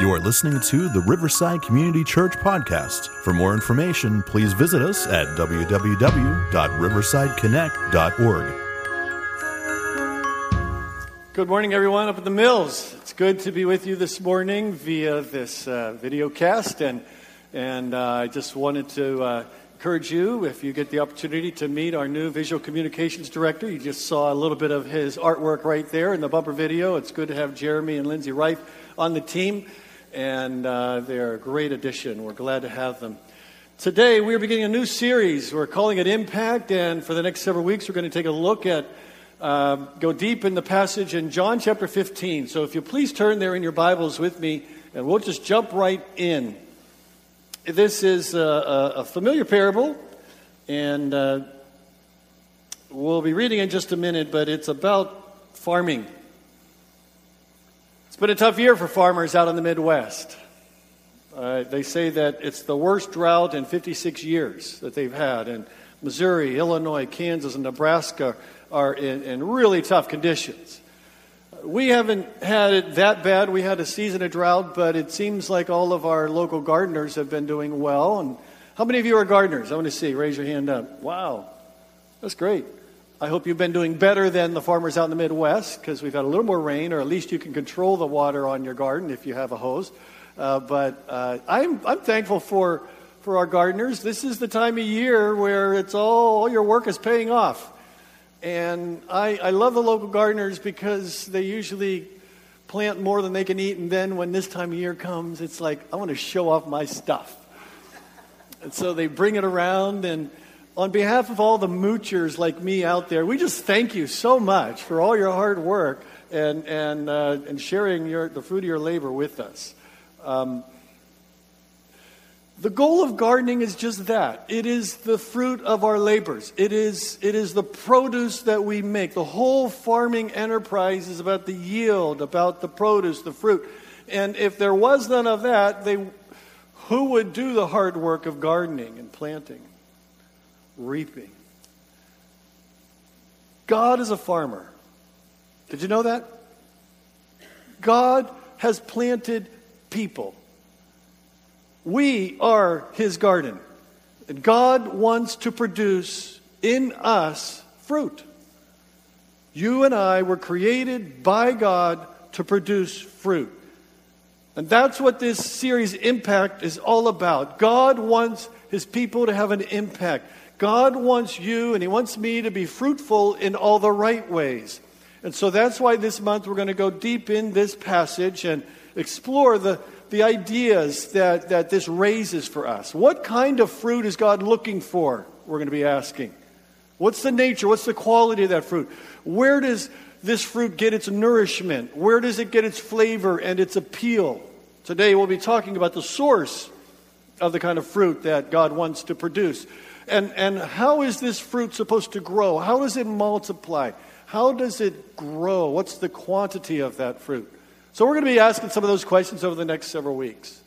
You are listening to the Riverside Community Church podcast. For more information, please visit us at www.riversideconnect.org. Good morning, everyone up at the Mills. It's good to be with you this morning via this uh, video cast, and and uh, I just wanted to uh, encourage you if you get the opportunity to meet our new visual communications director. You just saw a little bit of his artwork right there in the bumper video. It's good to have Jeremy and Lindsay Reif on the team and uh, they're a great addition. We're glad to have them. Today, we're beginning a new series. We're calling it Impact, and for the next several weeks, we're going to take a look at, uh, go deep in the passage in John chapter 15. So, if you please turn there in your Bibles with me, and we'll just jump right in. This is a, a, a familiar parable, and uh, we'll be reading in just a minute, but it's about farming. It's been a tough year for farmers out in the Midwest. Uh, they say that it's the worst drought in 56 years that they've had. And Missouri, Illinois, Kansas, and Nebraska are in, in really tough conditions. We haven't had it that bad. We had a season of drought, but it seems like all of our local gardeners have been doing well. And how many of you are gardeners? I want to see. Raise your hand up. Wow, that's great. I hope you've been doing better than the farmers out in the Midwest because we've had a little more rain, or at least you can control the water on your garden if you have a hose. Uh, but uh, I'm, I'm thankful for, for our gardeners. This is the time of year where it's all, all your work is paying off. And I, I love the local gardeners because they usually plant more than they can eat. And then when this time of year comes, it's like, I want to show off my stuff. And so they bring it around and on behalf of all the moochers like me out there, we just thank you so much for all your hard work and, and, uh, and sharing your, the fruit of your labor with us. Um, the goal of gardening is just that. It is the fruit of our labors. It is, it is the produce that we make. The whole farming enterprise is about the yield, about the produce, the fruit. And if there was none of that, they, who would do the hard work of gardening and planting? Reaping. God is a farmer. Did you know that? God has planted people. We are his garden. And God wants to produce in us fruit. You and I were created by God to produce fruit. And that's what this series, Impact, is all about. God wants his people to have an impact. God wants you and He wants me to be fruitful in all the right ways. And so that's why this month we're going to go deep in this passage and explore the, the ideas that, that this raises for us. What kind of fruit is God looking for? We're going to be asking. What's the nature? What's the quality of that fruit? Where does this fruit get its nourishment? Where does it get its flavor and its appeal? Today we'll be talking about the source of the kind of fruit that God wants to produce. And, and how is this fruit supposed to grow? How does it multiply? How does it grow? What's the quantity of that fruit? So, we're going to be asking some of those questions over the next several weeks.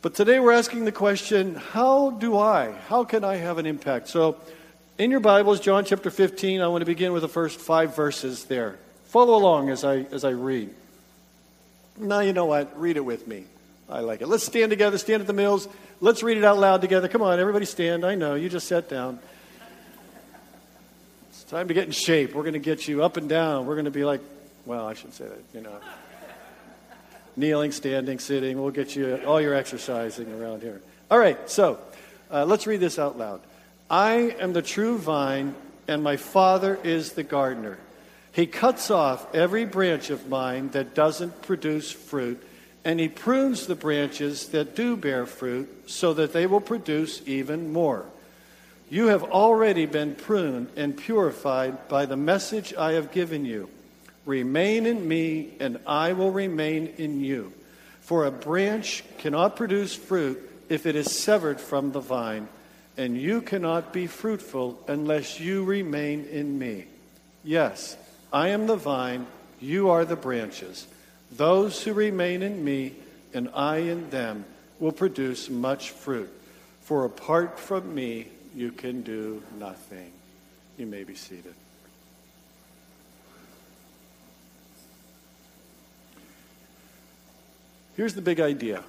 But today we're asking the question how do I? How can I have an impact? So, in your Bibles, John chapter 15, I want to begin with the first five verses there. Follow along as I, as I read. Now, you know what? Read it with me. I like it. Let's stand together, stand at the mills. Let's read it out loud together. Come on, everybody stand. I know, you just sat down. It's time to get in shape. We're going to get you up and down. We're going to be like, well, I should say that, you know. Kneeling, standing, sitting. We'll get you all your exercising around here. All right, so uh, let's read this out loud. I am the true vine, and my Father is the gardener. He cuts off every branch of mine that doesn't produce fruit and he prunes the branches that do bear fruit so that they will produce even more. You have already been pruned and purified by the message I have given you. Remain in me, and I will remain in you. For a branch cannot produce fruit if it is severed from the vine, and you cannot be fruitful unless you remain in me. Yes, I am the vine, you are the branches. Those who remain in me and I in them will produce much fruit. For apart from me, you can do nothing. You may be seated. Here's the big idea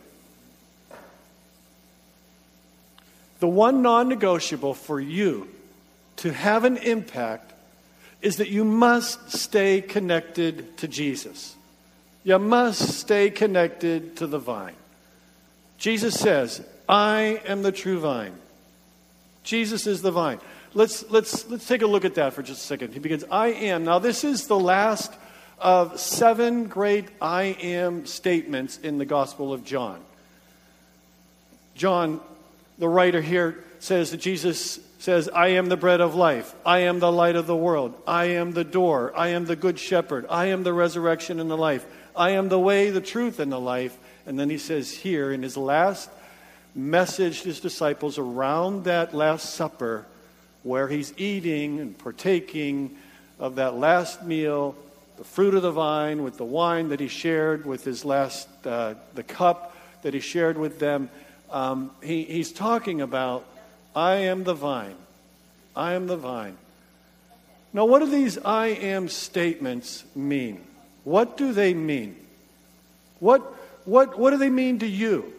the one non negotiable for you to have an impact is that you must stay connected to Jesus. You must stay connected to the vine. Jesus says, I am the true vine. Jesus is the vine. Let's, let's, let's take a look at that for just a second. He begins, I am. Now, this is the last of seven great I am statements in the Gospel of John. John, the writer here, says that Jesus says, I am the bread of life. I am the light of the world. I am the door. I am the good shepherd. I am the resurrection and the life. I am the way, the truth, and the life. And then he says here in his last message to his disciples around that Last Supper, where he's eating and partaking of that last meal, the fruit of the vine with the wine that he shared with his last, uh, the cup that he shared with them. Um, he, he's talking about I am the vine. I am the vine. Now, what do these I am statements mean? What do they mean? What, what, what do they mean to you?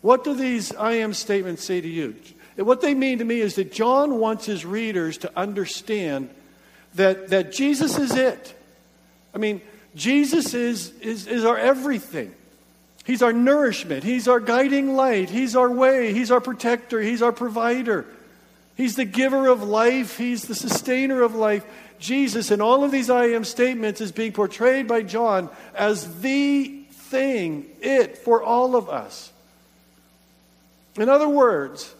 What do these I am statements say to you? What they mean to me is that John wants his readers to understand that, that Jesus is it. I mean, Jesus is, is, is our everything. He's our nourishment. He's our guiding light. He's our way. He's our protector. He's our provider. He's the giver of life. He's the sustainer of life. Jesus, in all of these I am statements, is being portrayed by John as the thing, it, for all of us. In other words,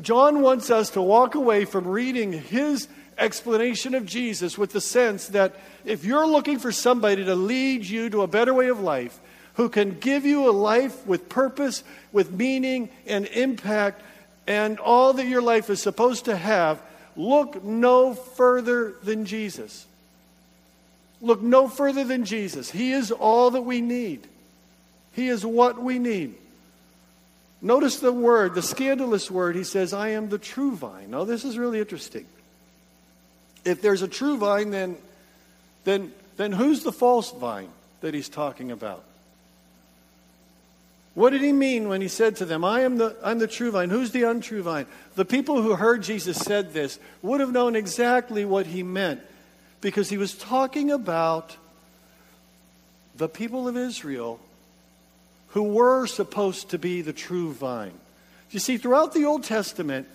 John wants us to walk away from reading his explanation of Jesus with the sense that if you're looking for somebody to lead you to a better way of life, who can give you a life with purpose, with meaning and impact, and all that your life is supposed to have, look no further than Jesus. Look no further than Jesus. He is all that we need. He is what we need. Notice the word, the scandalous word. He says, I am the true vine. Now, this is really interesting. If there's a true vine, then, then, then who's the false vine that he's talking about? What did he mean when he said to them, I am the, I'm the true vine? Who's the untrue vine? The people who heard Jesus said this would have known exactly what he meant because he was talking about the people of Israel who were supposed to be the true vine. You see, throughout the Old Testament,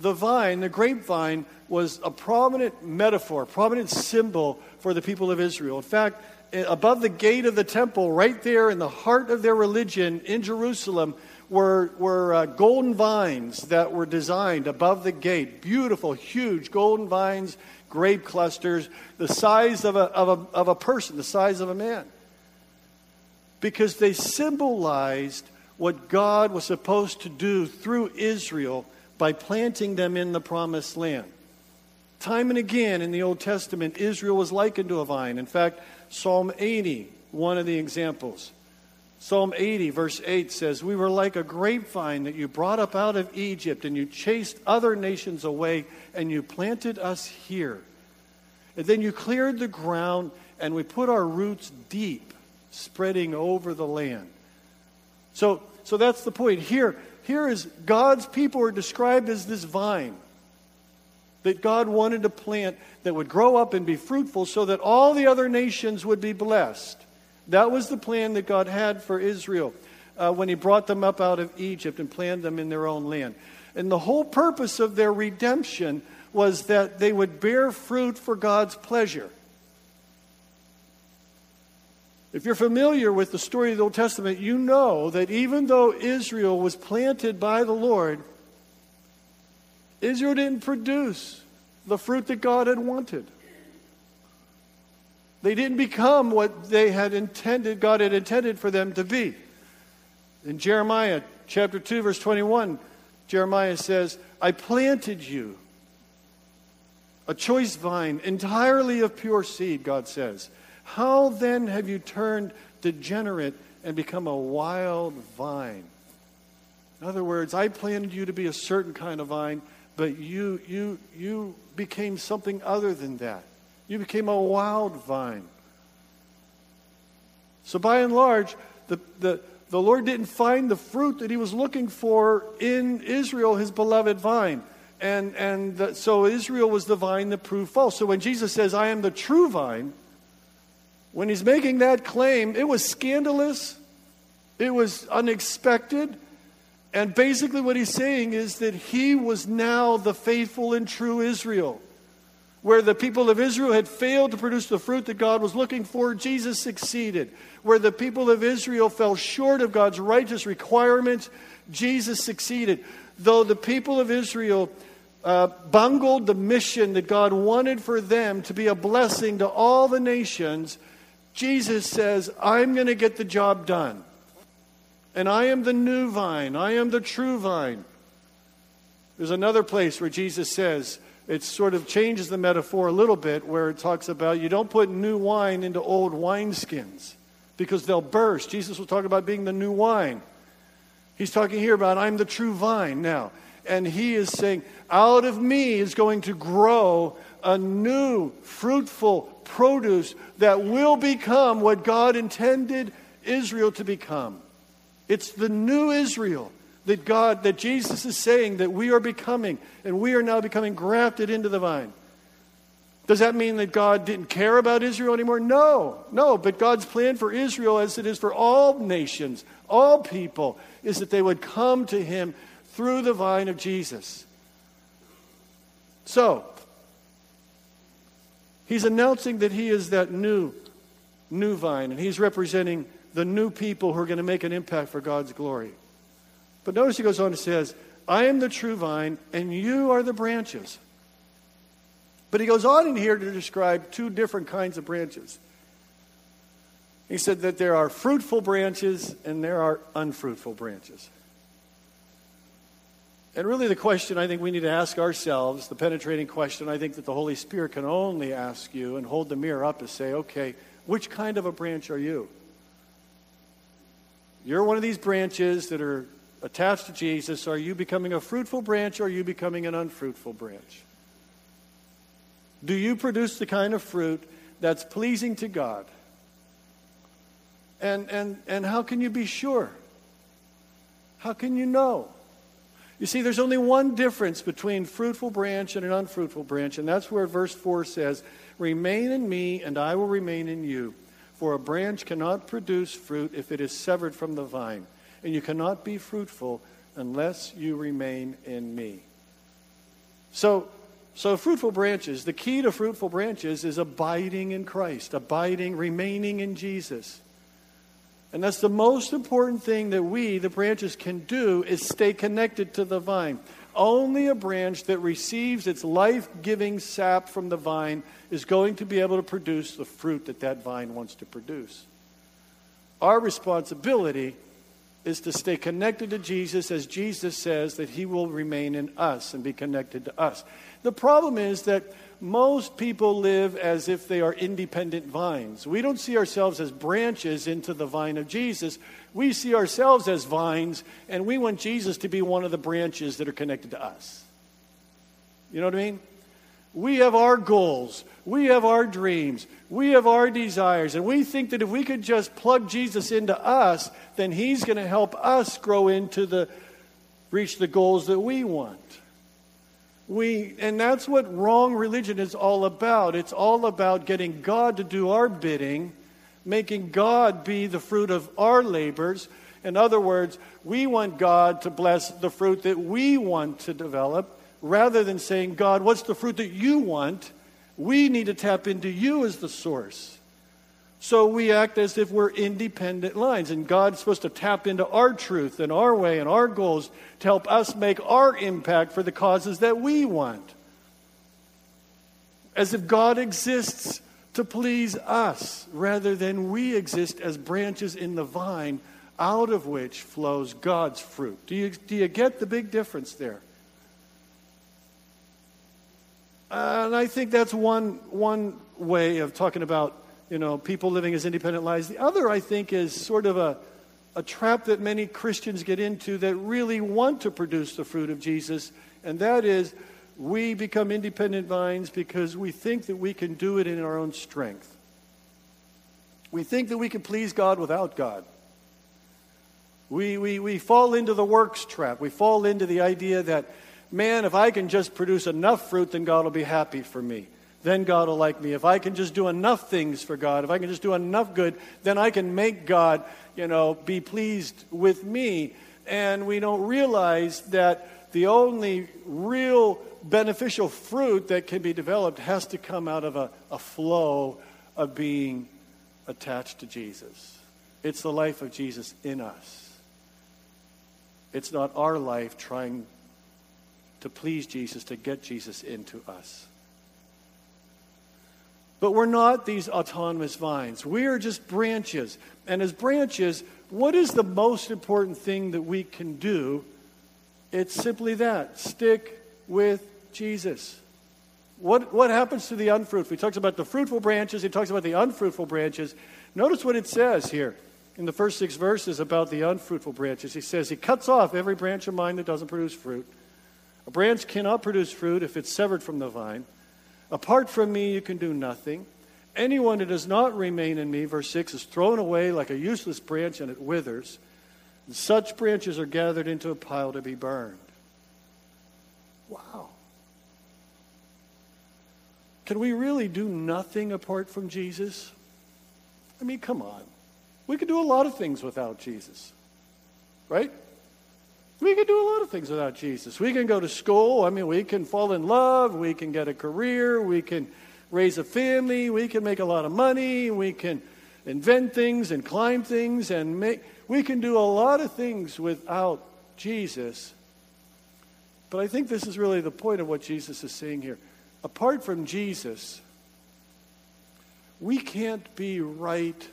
the vine, the grapevine, was a prominent metaphor, prominent symbol for the people of Israel. In fact, above the gate of the temple, right there in the heart of their religion in Jerusalem, were, were uh, golden vines that were designed above the gate. Beautiful, huge golden vines, grape clusters, the size of a, of a, of a person, the size of a man. Because they symbolized what God was supposed to do through Israel by planting them in the promised land. Time and again in the Old Testament, Israel was likened to a vine. In fact, Psalm 80, one of the examples. Psalm 80, verse 8 says, We were like a grapevine that you brought up out of Egypt, and you chased other nations away, and you planted us here. And then you cleared the ground, and we put our roots deep, spreading over the land. So, so that's the point. Here, here is God's people are described as this vine that God wanted to plant that would grow up and be fruitful so that all the other nations would be blessed. That was the plan that God had for Israel uh, when He brought them up out of Egypt and planted them in their own land. And the whole purpose of their redemption was that they would bear fruit for God's pleasure. If you're familiar with the story of the Old Testament, you know that even though Israel was planted by the Lord, Israel didn't produce the fruit that God had wanted. They didn't become what they had intended, God had intended for them to be. In Jeremiah chapter 2, verse 21, Jeremiah says, I planted you, a choice vine, entirely of pure seed, God says. How then have you turned degenerate and become a wild vine? In other words, I planted you to be a certain kind of vine but you, you, you became something other than that. You became a wild vine. So by and large, the, the, the Lord didn't find the fruit that he was looking for in Israel, his beloved vine. And, and the, so Israel was the vine that proved false. So when Jesus says, I am the true vine, when he's making that claim, it was scandalous, it was unexpected. And basically, what he's saying is that he was now the faithful and true Israel. Where the people of Israel had failed to produce the fruit that God was looking for, Jesus succeeded. Where the people of Israel fell short of God's righteous requirements, Jesus succeeded. Though the people of Israel uh, bungled the mission that God wanted for them to be a blessing to all the nations, Jesus says, I'm going to get the job done. And I am the new vine, I am the true vine. There's another place where Jesus says, it sort of changes the metaphor a little bit where it talks about you don't put new wine into old wineskins because they'll burst. Jesus was talking about being the new wine. He's talking here about I'm the true vine now. And he is saying, out of me is going to grow a new, fruitful produce that will become what God intended Israel to become. It's the new Israel that God, that Jesus is saying that we are becoming, and we are now becoming grafted into the vine. Does that mean that God didn't care about Israel anymore? No, no. But God's plan for Israel, as it is for all nations, all people, is that they would come to Him through the vine of Jesus. So, He's announcing that He is that new, new vine, and He's representing the new people who are going to make an impact for God's glory. But notice he goes on and says, I am the true vine, and you are the branches. But he goes on in here to describe two different kinds of branches. He said that there are fruitful branches and there are unfruitful branches. And really, the question I think we need to ask ourselves, the penetrating question I think that the Holy Spirit can only ask you and hold the mirror up to say, okay, which kind of a branch are you? You're one of these branches that are attached to Jesus. Are you becoming a fruitful branch or are you becoming an unfruitful branch? Do you produce the kind of fruit that's pleasing to God? And, and, and how can you be sure? How can you know? You see, there's only one difference between fruitful branch and an unfruitful branch, and that's where verse 4 says, Remain in me, and I will remain in you. For a branch cannot produce fruit if it is severed from the vine, and you cannot be fruitful unless you remain in me. So, so fruitful branches, the key to fruitful branches is abiding in Christ, abiding, remaining in Jesus. And that's the most important thing that we, the branches, can do is stay connected to the vine. Only a branch that receives its life giving sap from the vine is going to be able to produce the fruit that that vine wants to produce. Our responsibility is to stay connected to Jesus as Jesus says that he will remain in us and be connected to us. The problem is that most people live as if they are independent vines. We don't see ourselves as branches into the vine of Jesus. We see ourselves as vines, and we want Jesus to be one of the branches that are connected to us. You know what I mean? We have our goals. We have our dreams. We have our desires. And we think that if we could just plug Jesus into us, then He's going to help us grow into the, reach the goals that we want. We, and that's what wrong religion is all about. It's all about getting God to do our bidding, making God be the fruit of our labors. In other words, we want God to bless the fruit that we want to develop rather than saying, God, what's the fruit that you want? We need to tap into you as the source. So we act as if we're independent lines, and God's supposed to tap into our truth and our way and our goals to help us make our impact for the causes that we want. As if God exists to please us rather than we exist as branches in the vine out of which flows God's fruit. Do you, do you get the big difference there? Uh, and I think that's one, one way of talking about you know, people living as independent lives. The other, I think, is sort of a, a trap that many Christians get into that really want to produce the fruit of Jesus, and that is we become independent vines because we think that we can do it in our own strength. We think that we can please God without God. We, we, we fall into the works trap. We fall into the idea that, man, if I can just produce enough fruit, then God will be happy for me. Then God will like me. If I can just do enough things for God, if I can just do enough good, then I can make God, you know, be pleased with me. And we don't realize that the only real beneficial fruit that can be developed has to come out of a, a flow of being attached to Jesus. It's the life of Jesus in us. It's not our life trying to please Jesus, to get Jesus into us. But we're not these autonomous vines. We are just branches. And as branches, what is the most important thing that we can do? It's simply that stick with Jesus. What, what happens to the unfruitful? He talks about the fruitful branches, he talks about the unfruitful branches. Notice what it says here in the first six verses about the unfruitful branches. He says, He cuts off every branch of mine that doesn't produce fruit. A branch cannot produce fruit if it's severed from the vine. Apart from me, you can do nothing. Anyone who does not remain in me, verse 6, is thrown away like a useless branch and it withers. And such branches are gathered into a pile to be burned. Wow. Can we really do nothing apart from Jesus? I mean, come on. We could do a lot of things without Jesus, right? We can do a lot of things without Jesus. We can go to school. I mean, we can fall in love. We can get a career. We can raise a family. We can make a lot of money. We can invent things and climb things and make. We can do a lot of things without Jesus. But I think this is really the point of what Jesus is saying here. Apart from Jesus, we can't be right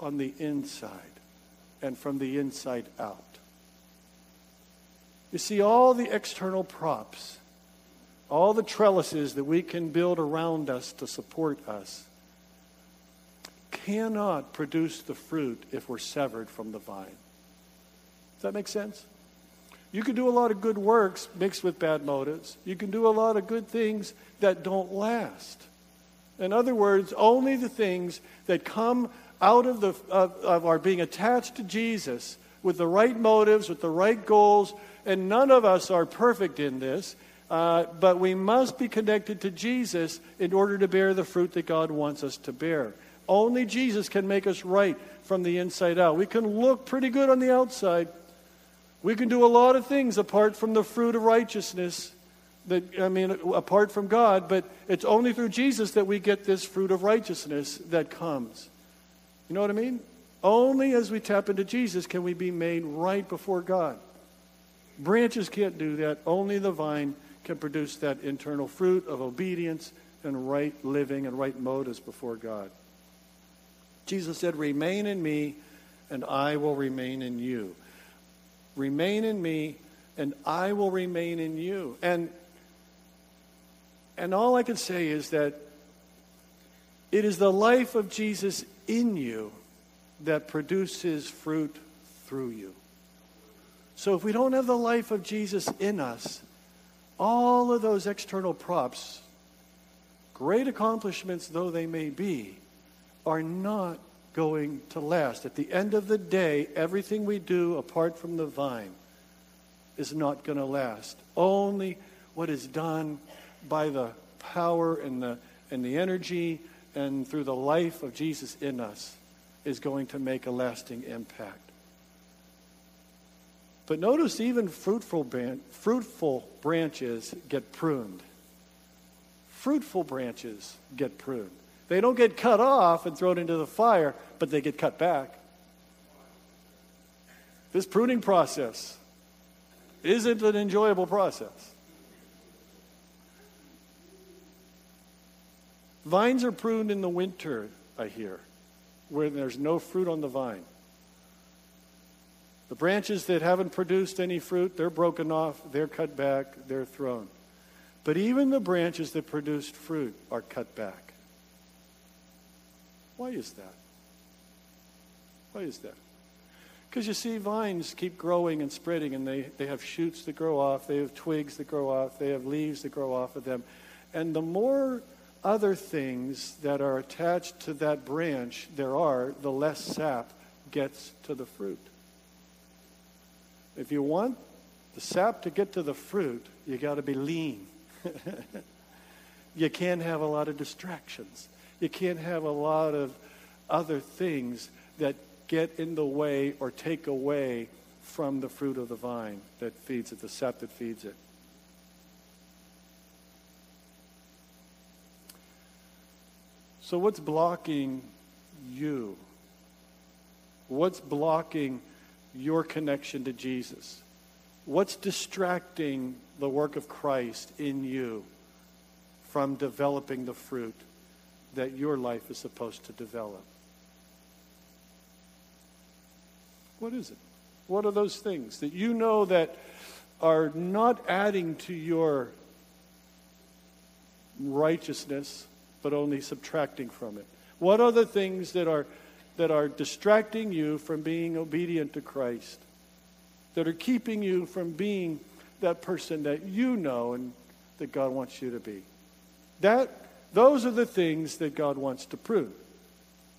on the inside and from the inside out. You see, all the external props, all the trellises that we can build around us to support us, cannot produce the fruit if we're severed from the vine. Does that make sense? You can do a lot of good works mixed with bad motives. You can do a lot of good things that don't last. In other words, only the things that come out of, the, of, of our being attached to Jesus with the right motives, with the right goals, and none of us are perfect in this, uh, but we must be connected to Jesus in order to bear the fruit that God wants us to bear. Only Jesus can make us right from the inside out. We can look pretty good on the outside. We can do a lot of things apart from the fruit of righteousness that I mean apart from God, but it's only through Jesus that we get this fruit of righteousness that comes. You know what I mean? Only as we tap into Jesus can we be made right before God. Branches can't do that. Only the vine can produce that internal fruit of obedience and right living and right motives before God. Jesus said, Remain in me, and I will remain in you. Remain in me, and I will remain in you. And, and all I can say is that it is the life of Jesus in you that produces fruit through you. So if we don't have the life of Jesus in us, all of those external props, great accomplishments though they may be, are not going to last. At the end of the day, everything we do apart from the vine is not going to last. Only what is done by the power and the, and the energy and through the life of Jesus in us is going to make a lasting impact. But notice even fruitful, fruitful branches get pruned. Fruitful branches get pruned. They don't get cut off and thrown into the fire, but they get cut back. This pruning process isn't an enjoyable process. Vines are pruned in the winter, I hear, where there's no fruit on the vine. The branches that haven't produced any fruit, they're broken off, they're cut back, they're thrown. But even the branches that produced fruit are cut back. Why is that? Why is that? Because you see, vines keep growing and spreading, and they, they have shoots that grow off, they have twigs that grow off, they have leaves that grow off of them. And the more other things that are attached to that branch there are, the less sap gets to the fruit. If you want the sap to get to the fruit, you got to be lean. you can't have a lot of distractions. You can't have a lot of other things that get in the way or take away from the fruit of the vine that feeds it, the sap that feeds it. So, what's blocking you? What's blocking your connection to Jesus? What's distracting the work of Christ in you from developing the fruit that your life is supposed to develop? What is it? What are those things that you know that are not adding to your righteousness, but only subtracting from it? What are the things that are, that are distracting you from being obedient to Christ? That are keeping you from being that person that you know and that God wants you to be? That, those are the things that God wants to prune.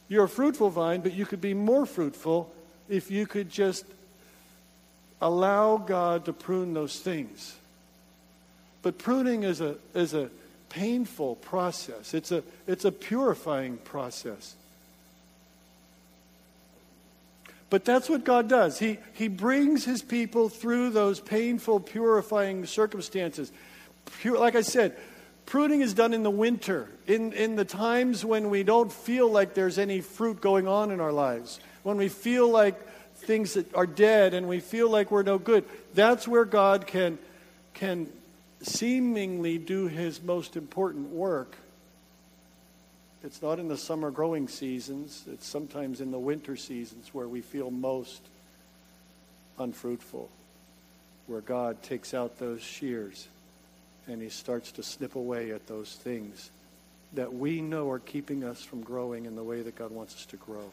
You're a fruitful vine, but you could be more fruitful if you could just allow God to prune those things. But pruning is a, is a painful process, it's a, it's a purifying process. But that's what God does. He, he brings his people through those painful, purifying circumstances. Pure, like I said, pruning is done in the winter, in, in the times when we don't feel like there's any fruit going on in our lives when we feel like things that are dead and we feel like we're no good, that's where God can, can seemingly do his most important work. It's not in the summer growing seasons, it's sometimes in the winter seasons where we feel most unfruitful, where God takes out those shears and he starts to snip away at those things that we know are keeping us from growing in the way that God wants us to grow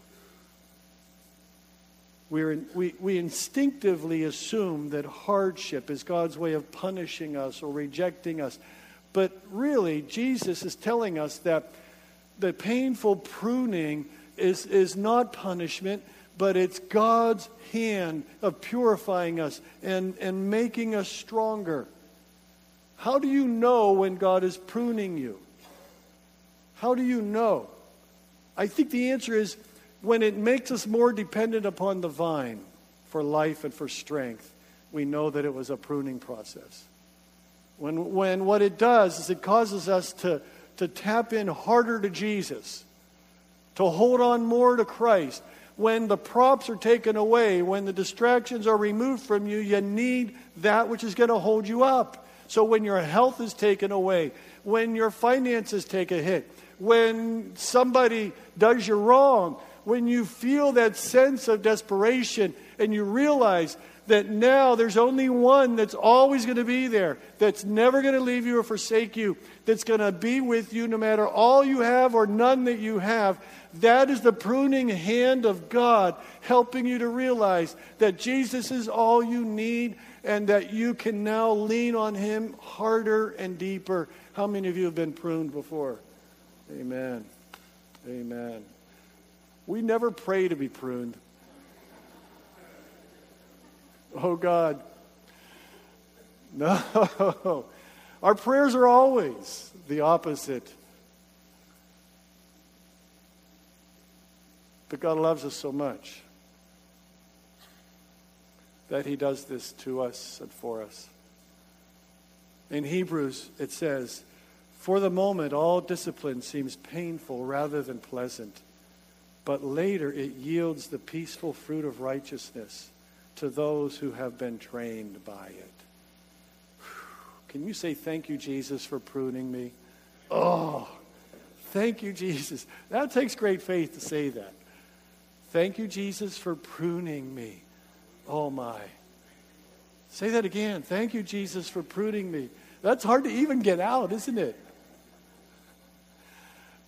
we we, we instinctively assume that hardship is God's way of punishing us or rejecting us. But really, Jesus is telling us that the painful pruning is, is not punishment, but it's God's hand of purifying us and, and making us stronger. How do you know when God is pruning you? How do you know? I think the answer is when it makes us more dependent upon the vine for life and for strength, we know that it was a pruning process. When, when what it does is it causes us to, to tap in harder to Jesus, to hold on more to Christ. When the props are taken away, when the distractions are removed from you, you need that which is going to hold you up. So when your health is taken away, when your finances take a hit, when somebody does you wrong, when you feel that sense of desperation and you realize that now there's only one that's always going to be there, that's never going to leave you or forsake you, that's going to be with you no matter all you have or none that you have. That is the pruning hand of God helping you to realize that Jesus is all you need and that you can now lean on Him harder and deeper. How many of you have been pruned before? Amen. Amen. We never pray to be pruned. Oh, God. No. Our prayers are always the opposite. But God loves us so much that He does this to us and for us. In Hebrews, it says, For the moment, all discipline seems painful rather than pleasant but later it yields the peaceful fruit of righteousness to those who have been trained by it. Can you say, Thank you, Jesus, for pruning me? Oh, thank you, Jesus. That takes great faith to say that. Thank you, Jesus, for pruning me. Oh, my. Say that again. Thank you, Jesus, for pruning me. That's hard to even get out, isn't it?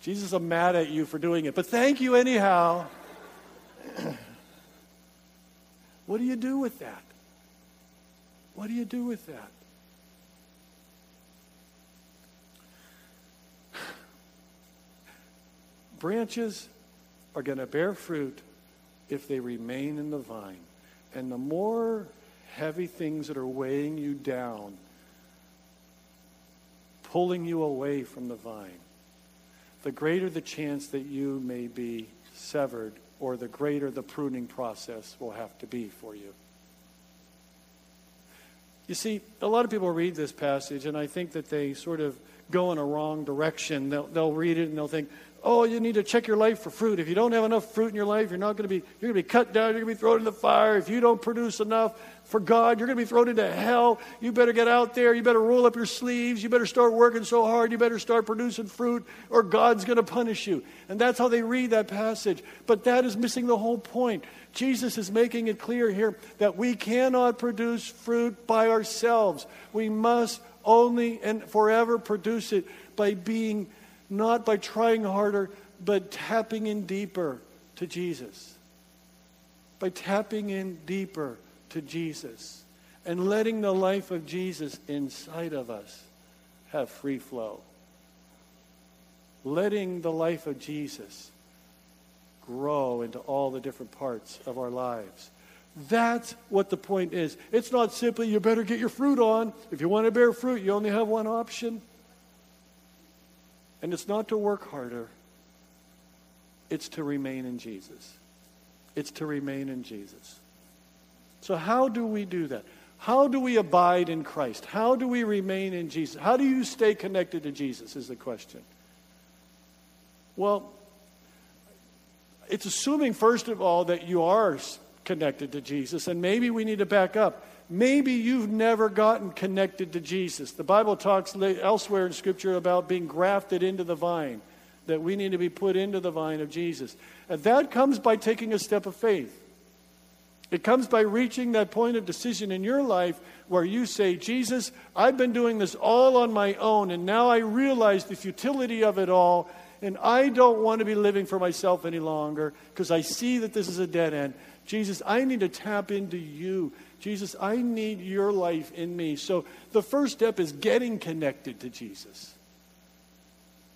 Jesus, I'm mad at you for doing it, but thank you anyhow. what do you do with that? What do you do with that? Branches are going to bear fruit if they remain in the vine. And the more heavy things that are weighing you down, pulling you away from the vine, the greater the chance that you may be severed or the greater the pruning process will have to be for you. You see, a lot of people read this passage, and I think that they sort of go in a wrong direction. They'll, they'll read it and they'll think, oh, you need to check your life for fruit. If you don't have enough fruit in your life, you're not going to be, you're going to be cut down, you're going to be thrown in the fire. If you don't produce enough for God, you're going to be thrown into hell. You better get out there. You better roll up your sleeves. You better start working so hard. You better start producing fruit, or God's going to punish you. And that's how they read that passage. But that is missing the whole point. Jesus is making it clear here that we cannot produce fruit by ourselves. We must only and forever produce it by being, not by trying harder, but tapping in deeper to Jesus. By tapping in deeper to Jesus and letting the life of Jesus inside of us have free flow. Letting the life of Jesus grow into all the different parts of our lives. That's what the point is. It's not simply you better get your fruit on. If you want to bear fruit, you only have one option. And it's not to work harder, it's to remain in Jesus. It's to remain in Jesus. So, how do we do that? How do we abide in Christ? How do we remain in Jesus? How do you stay connected to Jesus? Is the question. Well, it's assuming, first of all, that you are connected to Jesus, and maybe we need to back up. Maybe you've never gotten connected to Jesus. The Bible talks elsewhere in Scripture about being grafted into the vine, that we need to be put into the vine of Jesus. And that comes by taking a step of faith. It comes by reaching that point of decision in your life where you say, Jesus, I've been doing this all on my own, and now I realize the futility of it all, and I don't want to be living for myself any longer because I see that this is a dead end. Jesus, I need to tap into you. Jesus, I need your life in me. So the first step is getting connected to Jesus.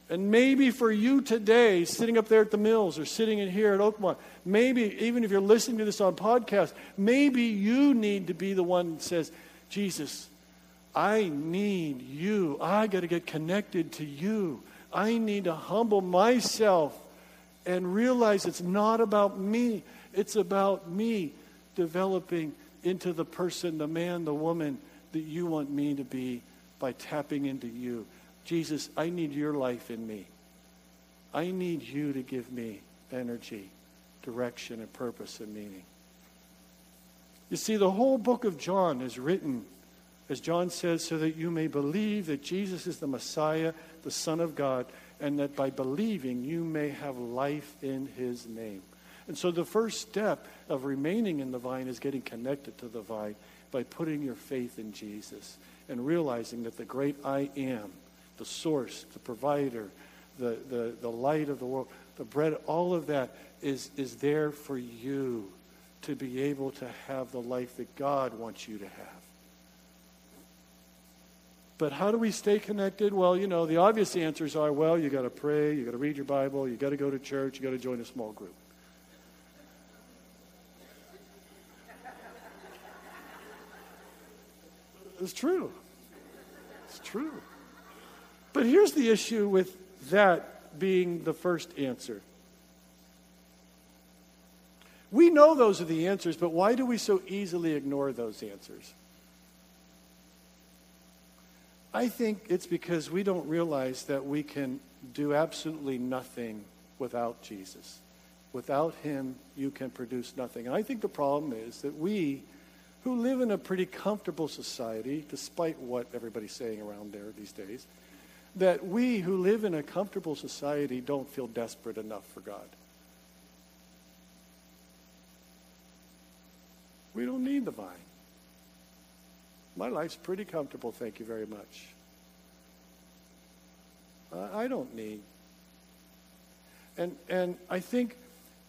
And maybe for you today, sitting up there at the mills or sitting in here at Oakmont, maybe even if you're listening to this on podcast, maybe you need to be the one that says, Jesus, I need you. I got to get connected to you. I need to humble myself and realize it's not about me. It's about me developing into the person, the man, the woman that you want me to be by tapping into you. Jesus, I need your life in me. I need you to give me energy, direction, and purpose and meaning. You see, the whole book of John is written, as John says, so that you may believe that Jesus is the Messiah, the Son of God, and that by believing you may have life in his name. And so the first step of remaining in the vine is getting connected to the vine by putting your faith in Jesus and realizing that the great I am, the source, the provider, the, the, the light of the world, the bread, all of that is, is there for you to be able to have the life that God wants you to have. But how do we stay connected? Well, you know, the obvious answers are well, you got to pray, you got to read your Bible, you got to go to church, you got to join a small group. It's true. It's true. But here's the issue with that being the first answer. We know those are the answers, but why do we so easily ignore those answers? I think it's because we don't realize that we can do absolutely nothing without Jesus. Without him, you can produce nothing. And I think the problem is that we who live in a pretty comfortable society, despite what everybody's saying around there these days, that we who live in a comfortable society don't feel desperate enough for God. We don't need the vine. My life's pretty comfortable, thank you very much. I don't need. And, and I think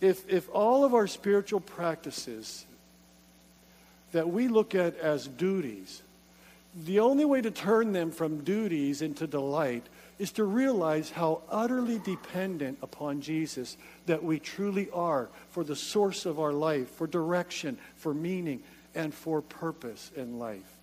if, if all of our spiritual practices that we look at as duties, the only way to turn them from duties into delight is to realize how utterly dependent upon Jesus that we truly are for the source of our life, for direction, for meaning, and for purpose in life.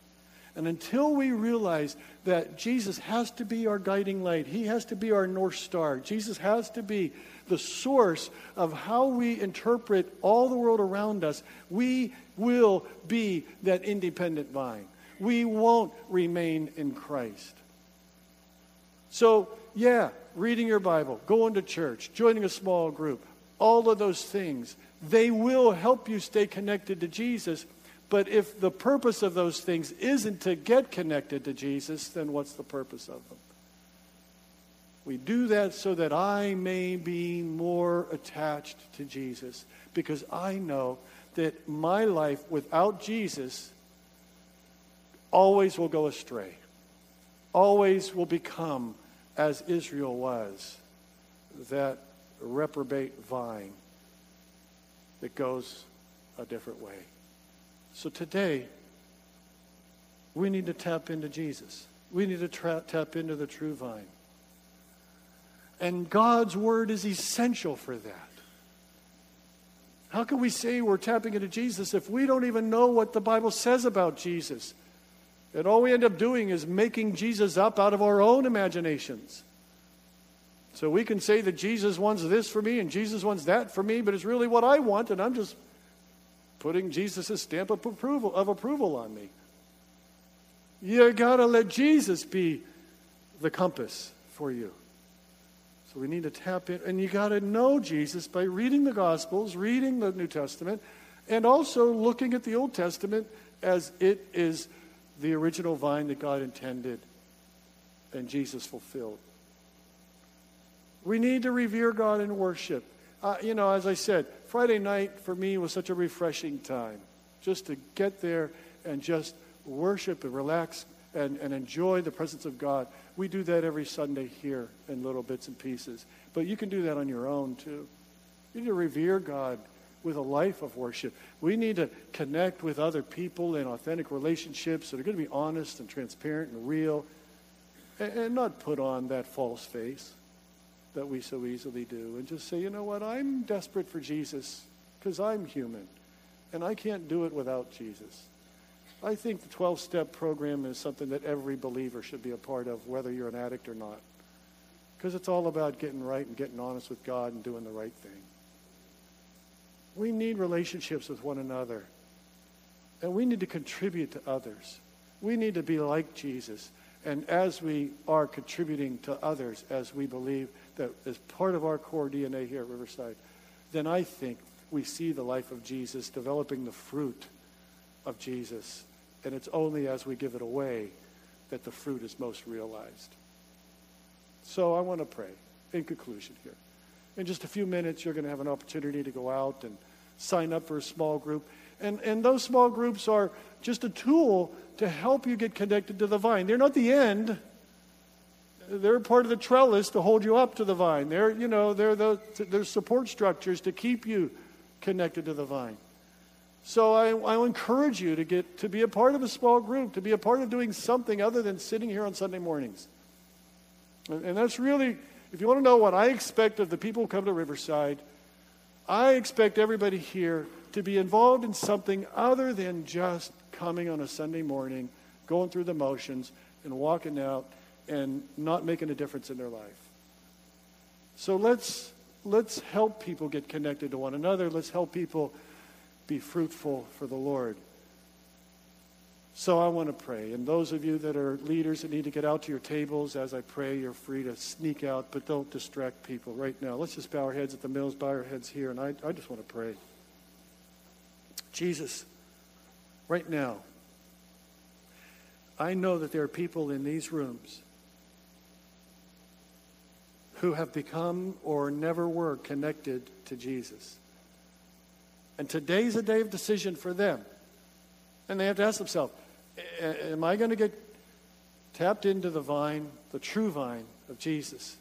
And until we realize that Jesus has to be our guiding light, He has to be our North Star, Jesus has to be the source of how we interpret all the world around us, we will be that independent vine. We won't remain in Christ. So, yeah, reading your Bible, going to church, joining a small group, all of those things, they will help you stay connected to Jesus but if the purpose of those things isn't to get connected to Jesus, then what's the purpose of them? We do that so that I may be more attached to Jesus because I know that my life without Jesus always will go astray, always will become as Israel was that reprobate vine that goes a different way. So today, we need to tap into Jesus. We need to tra- tap into the true vine. And God's word is essential for that. How can we say we're tapping into Jesus if we don't even know what the Bible says about Jesus? And all we end up doing is making Jesus up out of our own imaginations. So we can say that Jesus wants this for me and Jesus wants that for me, but it's really what I want, and I'm just putting Jesus' stamp of approval, of approval on me. You got to let Jesus be the compass for you. So we need to tap in, and you got to know Jesus by reading the Gospels, reading the New Testament, and also looking at the Old Testament as it is the original vine that God intended and Jesus fulfilled. We need to revere God in worship. Uh, you know, as I said, Friday night for me was such a refreshing time just to get there and just worship and relax and, and enjoy the presence of God. We do that every Sunday here in little bits and pieces. But you can do that on your own too. You need to revere God with a life of worship. We need to connect with other people in authentic relationships that are going to be honest and transparent and real and, and not put on that false face that we so easily do and just say, you know what, I'm desperate for Jesus because I'm human and I can't do it without Jesus. I think the 12 step program is something that every believer should be a part of, whether you're an addict or not. Because it's all about getting right and getting honest with God and doing the right thing. We need relationships with one another. And we need to contribute to others. We need to be like Jesus. And as we are contributing to others, as we believe that is part of our core DNA here at Riverside, then I think we see the life of Jesus developing the fruit of Jesus. And it's only as we give it away that the fruit is most realized. So I want to pray in conclusion here. In just a few minutes, you're going to have an opportunity to go out and sign up for a small group. And, and those small groups are just a tool to help you get connected to the vine. They're not the end. They're part of the trellis to hold you up to the vine. They're, you know, they're the they're support structures to keep you connected to the vine. So I, I encourage you to get to be a part of a small group, to be a part of doing something other than sitting here on Sunday mornings. And, and that's really, if you want to know what I expect of the people who come to Riverside, I expect everybody here to be involved in something other than just coming on a Sunday morning, going through the motions, and walking out and not making a difference in their life. So let's, let's help people get connected to one another. Let's help people be fruitful for the Lord. So I want to pray. And those of you that are leaders that need to get out to your tables as I pray, you're free to sneak out, but don't distract people right now. Let's just bow our heads at the mills, bow our heads here, and I, I just want to pray. Jesus right now, I know that there are people in these rooms who have become or never were connected to Jesus. And today's a day of decision for them. And they have to ask themselves Am I going to get tapped into the vine, the true vine of Jesus?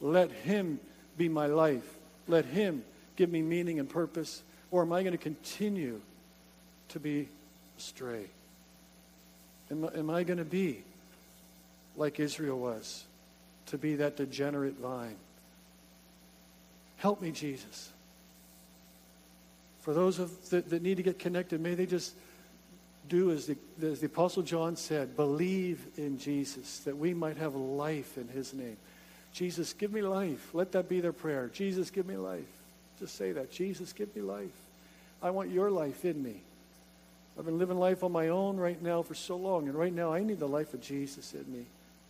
Let Him be my life. Let Him give me meaning and purpose. Or am I going to continue to be astray? Am, am I going to be like Israel was, to be that degenerate vine. Help me, Jesus. For those of, that, that need to get connected, may they just do as the, as the Apostle John said believe in Jesus, that we might have life in his name. Jesus, give me life. Let that be their prayer. Jesus, give me life. Just say that. Jesus, give me life. I want your life in me. I've been living life on my own right now for so long, and right now I need the life of Jesus in me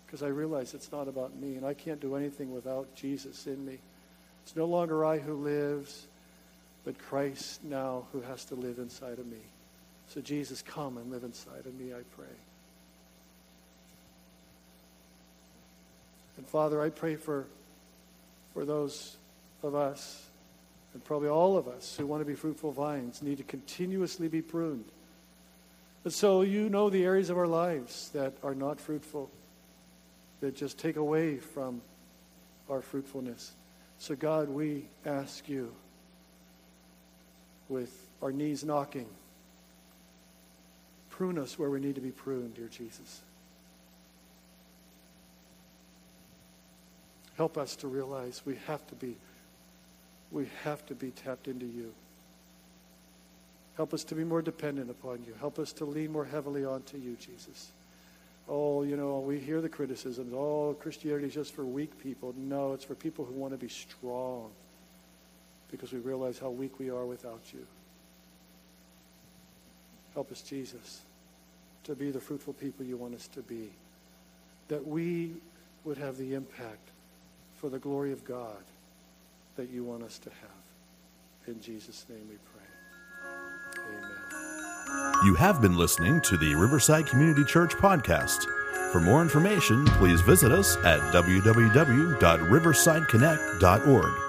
because I realize it's not about me, and I can't do anything without Jesus in me. It's no longer I who lives, but Christ now who has to live inside of me. So, Jesus, come and live inside of me, I pray. And Father, I pray for, for those of us, and probably all of us who want to be fruitful vines, need to continuously be pruned. And so you know the areas of our lives that are not fruitful, that just take away from our fruitfulness. So, God, we ask you with our knees knocking, prune us where we need to be pruned, dear Jesus. Help us to realize we have to be we have to be tapped into you. Help us to be more dependent upon you. Help us to lean more heavily onto you, Jesus. Oh, you know, we hear the criticisms. Oh, Christianity is just for weak people. No, it's for people who want to be strong because we realize how weak we are without you. Help us, Jesus, to be the fruitful people you want us to be. That we would have the impact for the glory of God that you want us to have. In Jesus' name we pray. You have been listening to the Riverside Community Church podcast. For more information, please visit us at www.riversideconnect.org.